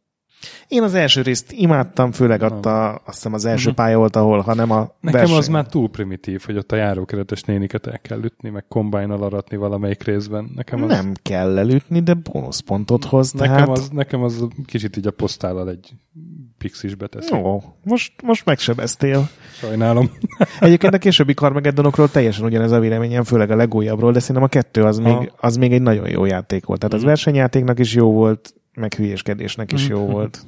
én az első részt imádtam, főleg ott a, azt hiszem az első uh-huh. pálya volt, ahol, hanem a Nekem verseny. az már túl primitív, hogy ott a járókeretes néniket el kell ütni, meg kombájnal aratni valamelyik részben. Nekem az... Nem kell elütni, de bónuszpontot hoz. Nekem, tehát... az, nekem az kicsit így a posztállal egy pixisbe teszi. Jó, most, most megsebeztél. Sajnálom. [LAUGHS] Egyébként a későbbi Carmageddonokról teljesen ugyanez a véleményem, főleg a legújabbról, de szerintem a kettő az, még, az még egy nagyon jó játék volt. Tehát az mhm. versenyjátéknak is jó volt, meg hülyéskedésnek is jó volt.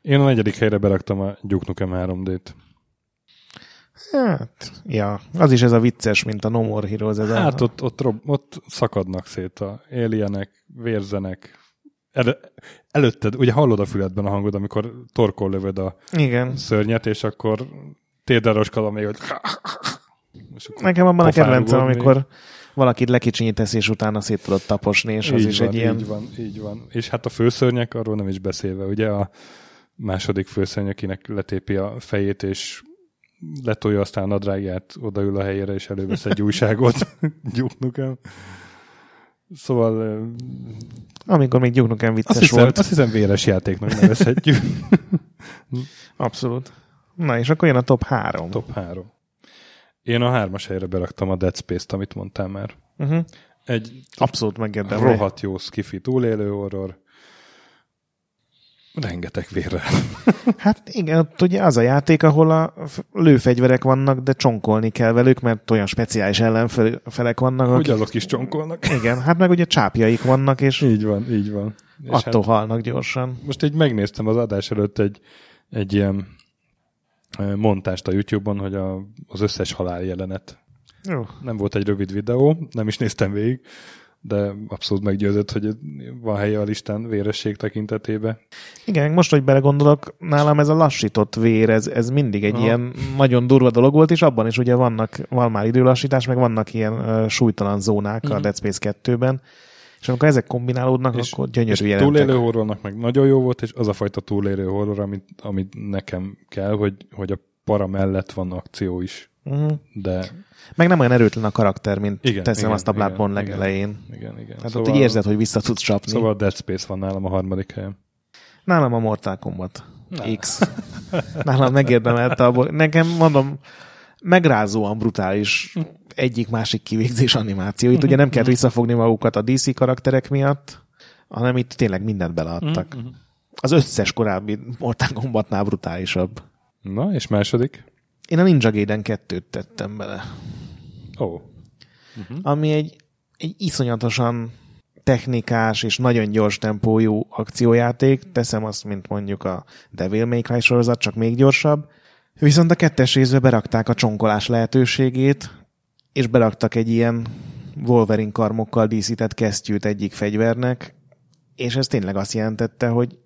Én a negyedik helyre beraktam a Duke Nukem 3D-t. Hát, ja, az is ez a vicces, mint a No More Heroes. Ez hát a... ott, ott, ott szakadnak szét a alienek, vérzenek. El, előtted, ugye hallod a füledben a hangod, amikor torkol lövöd a Igen. szörnyet, és akkor térderoskal, még, hogy... Nekem abban a kedvencem, amikor valakit lekicsinyítesz, és utána szét tudod taposni, és az így is van, egy ilyen... Így van, így van. És hát a főszörnyek, arról nem is beszélve, ugye a második főszörny, akinek letépi a fejét, és letolja aztán a nadrágját, odaül a helyére, és elővesz egy [LAUGHS] újságot. [LAUGHS] Gyúknukem. Szóval... Amikor még Gyúknukem vicces azt hiszem, volt. Azt hiszem véres játéknak nevezhetjük. [LAUGHS] Abszolút. Na, és akkor jön a top 3. Top 3. Én a hármas helyre beraktam a Dead Space-t, amit mondtál már. Uh-huh. Egy Abszolút megérdemli. Rohadt jó skifi túlélő horror. Rengeteg vérre. [LAUGHS] Hát igen, ott ugye az a játék, ahol a lőfegyverek vannak, de csonkolni kell velük, mert olyan speciális ellenfelek vannak. Akik- azok is csonkolnak. Igen, hát meg ugye csápjaik vannak, és Így van, így van. És attól hát halnak gyorsan. most így megnéztem az adás előtt egy, egy ilyen montást a YouTube-on, hogy a, az összes halál jelenet. Jó. Nem volt egy rövid videó, nem is néztem végig, de abszolút meggyőzött, hogy van helye a listán véresség tekintetében. Igen, most, hogy belegondolok, nálam ez a lassított vér, ez, ez mindig egy Aha. ilyen nagyon durva dolog volt, és abban is ugye vannak, van már időlassítás, meg vannak ilyen uh, súlytalan zónák a Mhm. Dead Space 2-ben, és amikor ezek kombinálódnak, És- akkor gyönyörű és jelentek. túlélő horrornak meg nagyon jó volt, és az a fajta túlélő horror, amit, amit nekem kell, hogy, hogy a para mellett van akció is. Uh-huh. De Meg nem olyan erőtlen a karakter, mint Igen, teszem igen, azt a Bloodborne igen, legelején. igen, igen. Hát szóval, ott így érzed, hogy vissza tudsz csapni. Szóval... Szóval Dead Space van nálam a harmadik helyen. Nálam a Mortal Kombat X. Nálam megérdemelte abból. Nekem mondom, megrázóan brutális egyik-másik kivégzés animáció. Itt ugye nem kell visszafogni magukat a DC karakterek miatt, hanem itt tényleg mindent beleadtak. Mhm. Az összes korábbi Mortal Kombatnál brutálisabb. Na, és második? Én a Ninja Gaiden 2-t tettem bele. Ó. ami egy, egy iszonyatosan technikás és nagyon gyors tempójú akciójáték. Teszem azt, mint mondjuk a Devil May Cry sorozat, csak még gyorsabb. Viszont a kettes részbe berakták a csonkolás lehetőségét, és beraktak egy ilyen Wolverine karmokkal díszített kesztyűt egyik fegyvernek, és ez tényleg azt jelentette, hogy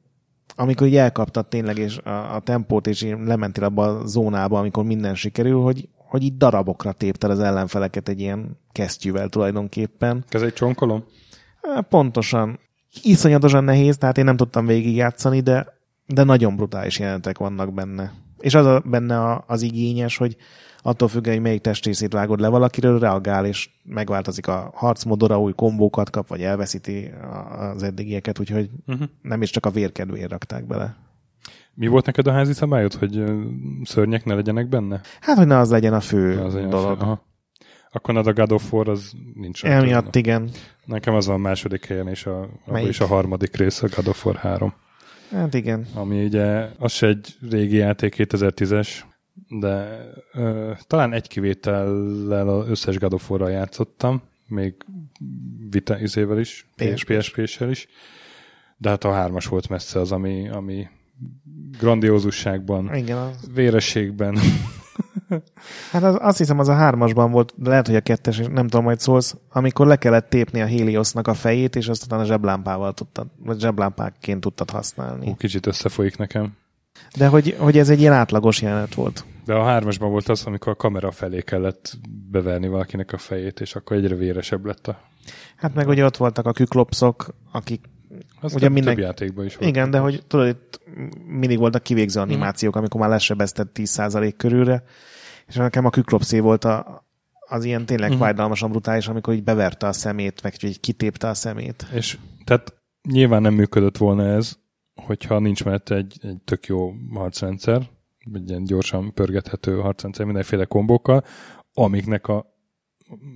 amikor így elkaptad tényleg és a, a tempót, és így lementél abba a zónába, amikor minden sikerül, hogy, hogy így darabokra tépted az ellenfeleket egy ilyen kesztyűvel tulajdonképpen. Ez egy csonkolom? Há, Pontosan. Iszonyatosan nehéz, tehát én nem tudtam végigjátszani, de, de nagyon brutális jelentek vannak benne. És az a, benne a, az igényes, hogy attól függően, hogy melyik testrészét vágod le valakiről, reagál, és megváltozik a harcmodora, új kombókat kap, vagy elveszíti a- az eddigieket, úgyhogy Uh-huh. nem is csak a vérkedvéért rakták bele. Mi volt neked a házi szabályod, hogy szörnyek ne legyenek benne? Hát, hogy ne az legyen a fő Az olyan dolog. fel- Aha. Akkor a God of War az nincs. Emiatt igen. Nekem az a második helyen, és a, is a harmadik rész, a God of War 3. Hát igen. Ami ugye, az se egy régi játék, 2010-es, de ö, talán egy kivétellel az összes God játszottam, még Vita izével is, PSP. PSP-sel is, de hát a hármas volt messze az, ami, ami grandiózusságban, Igen, vérességben, hát az, azt hiszem az a hármasban volt, de lehet, hogy a kettes, és nem tudom, majd szólsz, amikor le kellett tépni a Heliosnak a fejét, és azt utána zseblámpával tudtad, vagy zseblámpákként tudtad használni. Hú, kicsit összefolyik nekem. De hogy, hogy ez egy ilyen átlagos jelenet volt. De a hármasban volt az, amikor a kamera felé kellett beverni valakinek a fejét, és akkor egyre véresebb lett a... Hát meg ugye ott voltak a küklopszok, akik Az Ugye több, minden- több játékban is volt. Igen, de hogy tudod, itt mindig voltak kivégző Mhm. animációk, amikor már lesebezted 10% körülre, és nekem a küklopszé volt a, az ilyen tényleg fájdalmasan brutális, amikor így beverte a szemét, meg így kitépte a szemét. És tehát nyilván nem működött volna ez, hogyha nincs mellette egy, egy tök jó harcrendszer, egy ilyen gyorsan pörgethető harcrendszer mindenféle kombókkal, amiknek a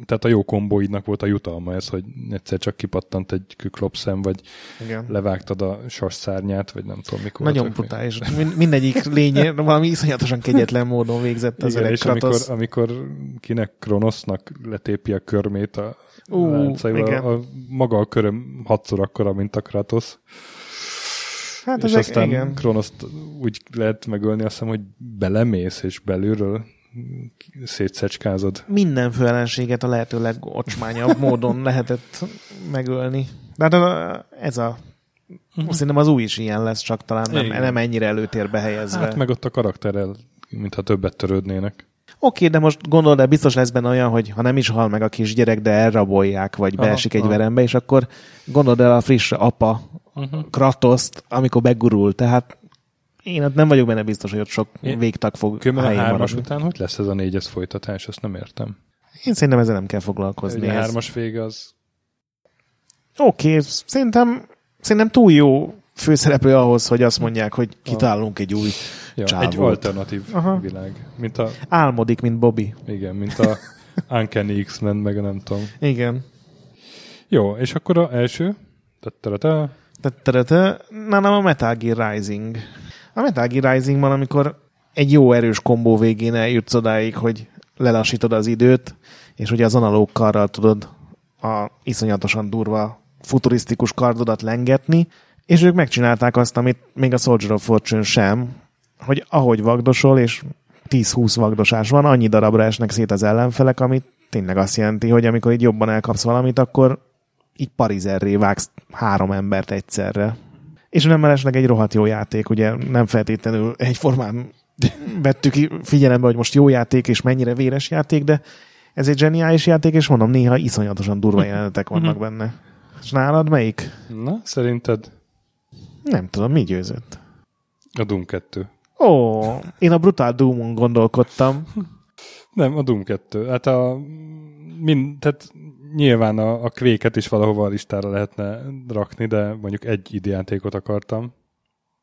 tehát a jó kombóidnak volt a jutalma ez, hogy egyszer csak kipattant egy küklopszem, vagy Igen. levágtad a sas szárnyát, vagy nem tudom mikor. Nagyon brutális. Min- mindegyik lénye [LAUGHS] valami iszonyatosan kegyetlen módon végzett az Igen, öreg és amikor, amikor kinek Kronosznak letépi a körmét a Ú, láncaival, igen. a, maga a köröm hatszor akkora, mint a Kratos. Hát és aztán igen. Kronoszt úgy lehet megölni, azt hiszem, hogy belemész, és belülről szétszecskázod. Minden főellenséget a lehető legocsmányabb módon [LAUGHS] lehetett megölni. De hát ez a Szerintem az új is ilyen lesz, csak talán nem, Igen. nem ennyire előtérbe helyezve. Hát meg ott a karakterrel, mintha többet törődnének. Oké, de most gondold el, biztos lesz benne olyan, hogy ha nem is hal meg a kisgyerek, de elrabolják, vagy Aha, beesik egy aha. verembe, és akkor gondold el a friss apa, Uh-huh. Kratoszt, amikor begurul. Tehát én ott nem vagyok benne biztos, hogy ott sok Én- végtag fog Különben a hármas után hogy lesz ez a négyes folytatás, azt nem értem. Én szerintem ezzel nem kell foglalkozni. A hármas vége az... Oké, szerintem, szerintem túl jó főszereplő ahhoz, hogy azt mondják, hogy kitalálunk egy új Ja, Csávót. egy alternatív Aha. világ. Mint a, álmodik, mint Bobby. igen, mint a [LAUGHS] Uncanny X-Men, meg a nem tudom. Igen. Jó, és akkor a első, tattara Na, nem a Metal Gear Rising. A Metal Gear Risingban, amikor egy jó erős kombó végén eljutsz odáig, hogy lelassítod az időt, és ugye az analóg karral tudod a iszonyatosan durva futurisztikus kardodat lengetni, és ők megcsinálták azt, amit még a Soldier of Fortune sem, hogy ahogy vagdosol, és 10-20 vagdosás van, annyi darabra esnek szét az ellenfelek, amit tényleg azt jelenti, hogy amikor így jobban elkapsz valamit, akkor így parizerré vágsz három embert egyszerre. És nem mellesleg egy rohadt jó játék, ugye nem feltétlenül egyformán vettük figyelembe, hogy most jó játék és mennyire véres játék, de ez egy zseniális játék, és mondom, néha iszonyatosan durva jelenetek vannak mhm. benne. És nálad melyik? Na, szerinted? Nem tudom, mi győzött? A Doom 2. Ó, én a Brutal Doom-on gondolkodtam. Nem, a Doom 2. Hát a... Mind, tehát nyilván a, a kvéket is valahova a listára lehetne rakni, de mondjuk egy időjátékot akartam.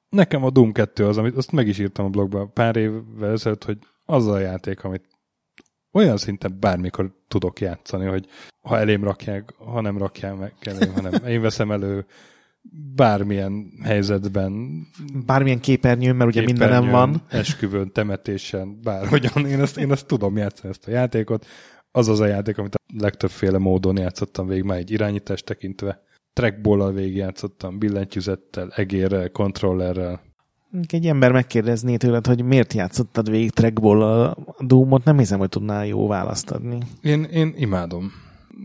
Nekem a Doom 2 az, amit azt meg is írtam a blogban pár évvel ezelőtt, hogy az a játék, amit olyan szinten bármikor tudok játszani, hogy ha elém rakják, ha nem rakják meg elém, hanem én veszem elő bármilyen helyzetben. Bármilyen képernyőn, mert ugye mindenem van. Esküvőn, temetésen, bárhogyan. Én ezt, én ezt tudom játszani, ezt a játékot. Az az a játék, amit a legtöbbféle módon játszottam végig, már egy irányítást tekintve. Trackball-al végigjátszottam, billentyűzettel, egérrel, kontrollerrel. Egy ember megkérdezné tőled, hogy miért játszottad végig trackball a Doom-ot, nem hiszem, hogy tudnál jó választ adni. Én, én imádom.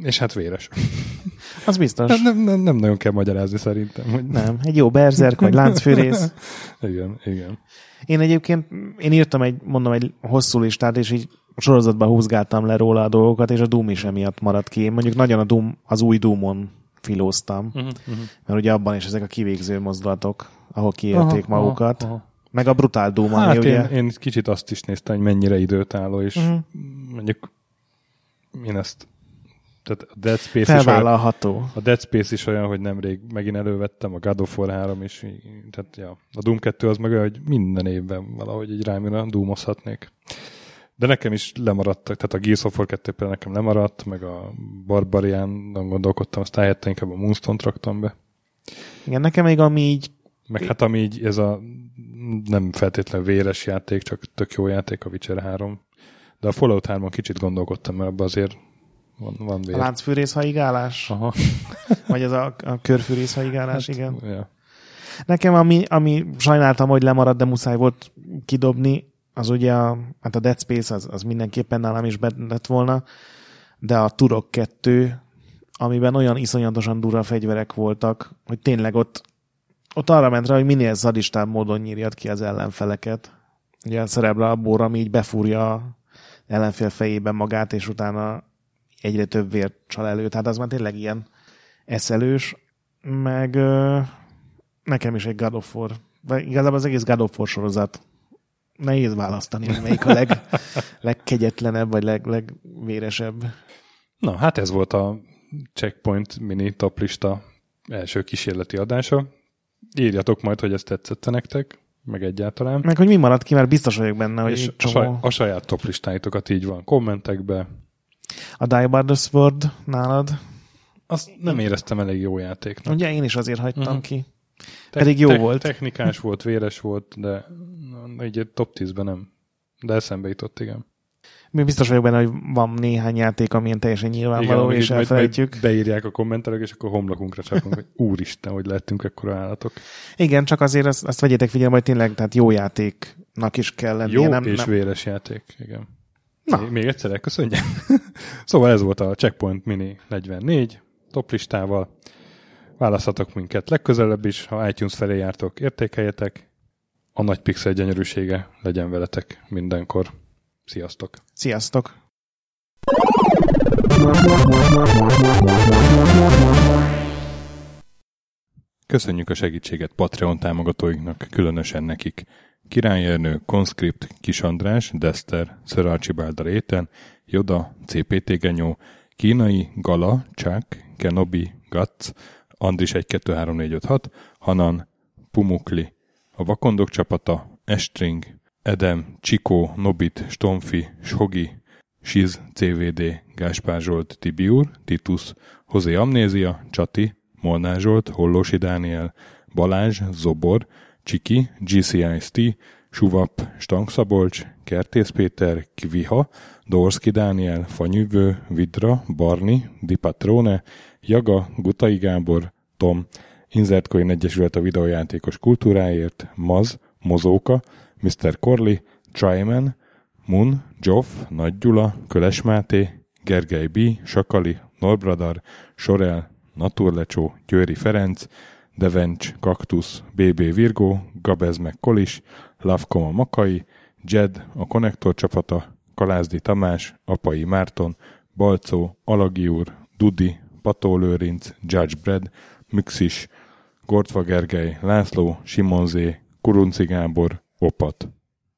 És hát véres. [LAUGHS] Az biztos. Nem, nem, nem, nem nagyon kell magyarázni szerintem. Hogy... Nem, egy jó berzerk, vagy láncfűrész. [LAUGHS] igen, igen. Én egyébként, én írtam egy, mondom, egy hosszú listát, és így sorozatban húzgáltam le róla a dolgokat, és a Doom is emiatt maradt ki. Én mondjuk nagyon a Doom, az új Doomon filóztam, uh-huh, uh-huh. mert ugye abban is ezek a kivégző mozdulatok, ahol kiélték aha, magukat. Aha, aha. Meg a Brutal Doom, hát ami én, ugye... én kicsit azt is néztem, hogy mennyire időtálló, és uh-huh. mondjuk én ezt tehát a Dead Space is olyan, a Dead Space is olyan, hogy nemrég megint elővettem, a God of War 3 is, tehát ja, a Doom 2 az meg olyan, hogy minden évben valahogy egy rámira doomozhatnék. De nekem is lemaradtak, tehát a Gears of War 2 például nekem lemaradt, meg a Barbarian, gondolkodtam, azt helyette inkább a Moonstone raktam be. Igen, nekem még ami így... Meg hát ami így, ez a nem feltétlenül véres játék, csak tök jó játék, a Witcher 3. De a Fallout 3-on kicsit gondolkodtam, mert abban azért van, van vér. A láncfűrész haigálás? Aha. [LAUGHS] Vagy az a, a körfűrész haigálás, hát, igen. Ja. Nekem, ami, ami sajnáltam, hogy lemaradt, de muszáj volt kidobni, az ugye a, hát a Dead Space az, az mindenképpen nálam is lett volna, de a Turok 2, amiben olyan iszonyatosan durva fegyverek voltak, hogy tényleg ott, ott arra ment rá, hogy minél zadistább módon nyírjad ki az ellenfeleket. Ugye a Cerebral bor, ami így befúrja ellenfél fejében magát, és utána egyre több vért csal elő. Tehát az már tényleg ilyen eszelős, meg ö, nekem is egy God of War. Vagy igazából az egész God of War sorozat nehéz választani, hogy melyik a leg, [LAUGHS] legkegyetlenebb, vagy leg, legvéresebb. Na, hát ez volt a Checkpoint mini toplista első kísérleti adása. Írjatok majd, hogy ez tetszett nektek, meg egyáltalán. Meg hogy mi maradt ki, mert biztos vagyok benne, hogy És csomó... a, saj, a saját toplistáitokat így van. Kommentekbe. A Die Bar the Sword nálad? Azt nem éreztem elég jó játéknak. Ugye én is azért hagytam uh-huh. ki. Te- Pedig jó te- volt. Technikás volt, véres volt, de egy top 10-ben nem. De eszembe jutott, igen. Mi biztos vagyok benne, hogy van néhány játék, amilyen teljesen nyilvánvaló, igen, és elfelejtjük. Majd, beírják a kommentelők, és akkor homlokunkra csapunk, hogy úristen, hogy lettünk ekkora állatok. Igen, csak azért azt, azt vegyétek figyelembe, hogy tényleg tehát jó játéknak is kell lennie. Jó nem, és nem... véres játék, igen. Na. Még, még egyszer elköszönjem. [LAUGHS] szóval ez volt a Checkpoint Mini 44 toplistával. Választhatok minket legközelebb is, ha iTunes felé jártok, értékeljetek. A nagy pixel gyönyörűsége legyen veletek mindenkor. Sziasztok! Sziasztok! Köszönjük a segítséget Patreon támogatóinknak, különösen nekik. Király Ernő, Conscript, Kis András, Dester, Sir Archibald Réten, Joda, CPT Genyó, Kínai, Gala, Chuck, Kenobi, Guts, Andris 123456, Hanan, Pumukli, a Vakondok csapata, Estring, Edem, Csikó, Nobit, Stomfi, Shogi, Siz, CVD, Gáspár Zsolt, Tibiur, Titus, Hozé Amnézia, Csati, Molnár Zsolt, Hollósi Dániel, Balázs, Zobor, Csiki, GCIST, Suvap, Stangszabolcs, Kertész Péter, Kviha, Dorszki Dániel, Fanyűvő, Vidra, Barni, Di Patrone, Jaga, Gutai Gábor, Tom, Inzertcoin Egyesület a videójátékos kultúráért, Maz, Mozóka, Mr. Corley, Tryman, Mun, Joff, Nagy Gyula, Köles Máté, Gergely B., Sakali, Norbradar, Sorel, Naturlecsó, Győri Ferenc, Devencs, Kaktusz, BB Virgó, Gabez meg Kolis, Lavkoma Makai, Jed, a Konnektor csapata, Kalázdi Tamás, Apai Márton, Balcó, Alagi úr, Dudi, Pató Lőrinc, Judge Brad, Müxis, Gortva Gergely, László, Simonzé, Kurunci Gábor, Opat.